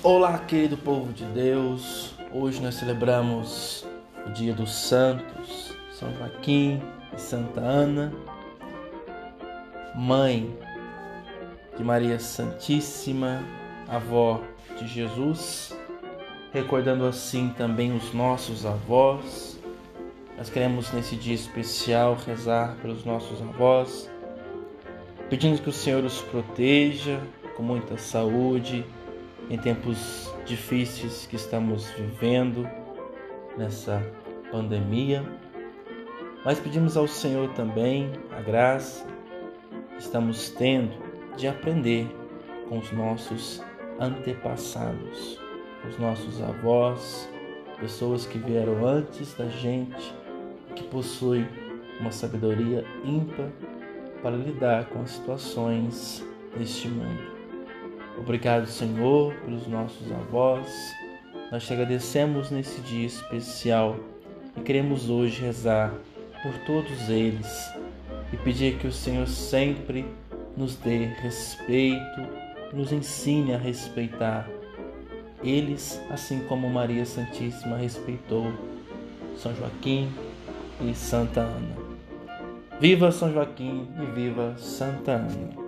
Olá, querido povo de Deus. Hoje nós celebramos o Dia dos Santos, São Joaquim e Santa Ana, mãe de Maria Santíssima, avó de Jesus, recordando assim também os nossos avós. Nós queremos nesse dia especial rezar pelos nossos avós, pedindo que o Senhor os proteja com muita saúde em tempos difíceis que estamos vivendo nessa pandemia. Mas pedimos ao Senhor também a graça que estamos tendo de aprender com os nossos antepassados, os nossos avós, pessoas que vieram antes da gente, que possuem uma sabedoria ímpar para lidar com as situações deste mundo. Obrigado, Senhor, pelos nossos avós. Nós te agradecemos nesse dia especial e queremos hoje rezar por todos eles e pedir que o Senhor sempre nos dê respeito, nos ensine a respeitar eles, assim como Maria Santíssima respeitou São Joaquim e Santa Ana. Viva São Joaquim e viva Santa Ana!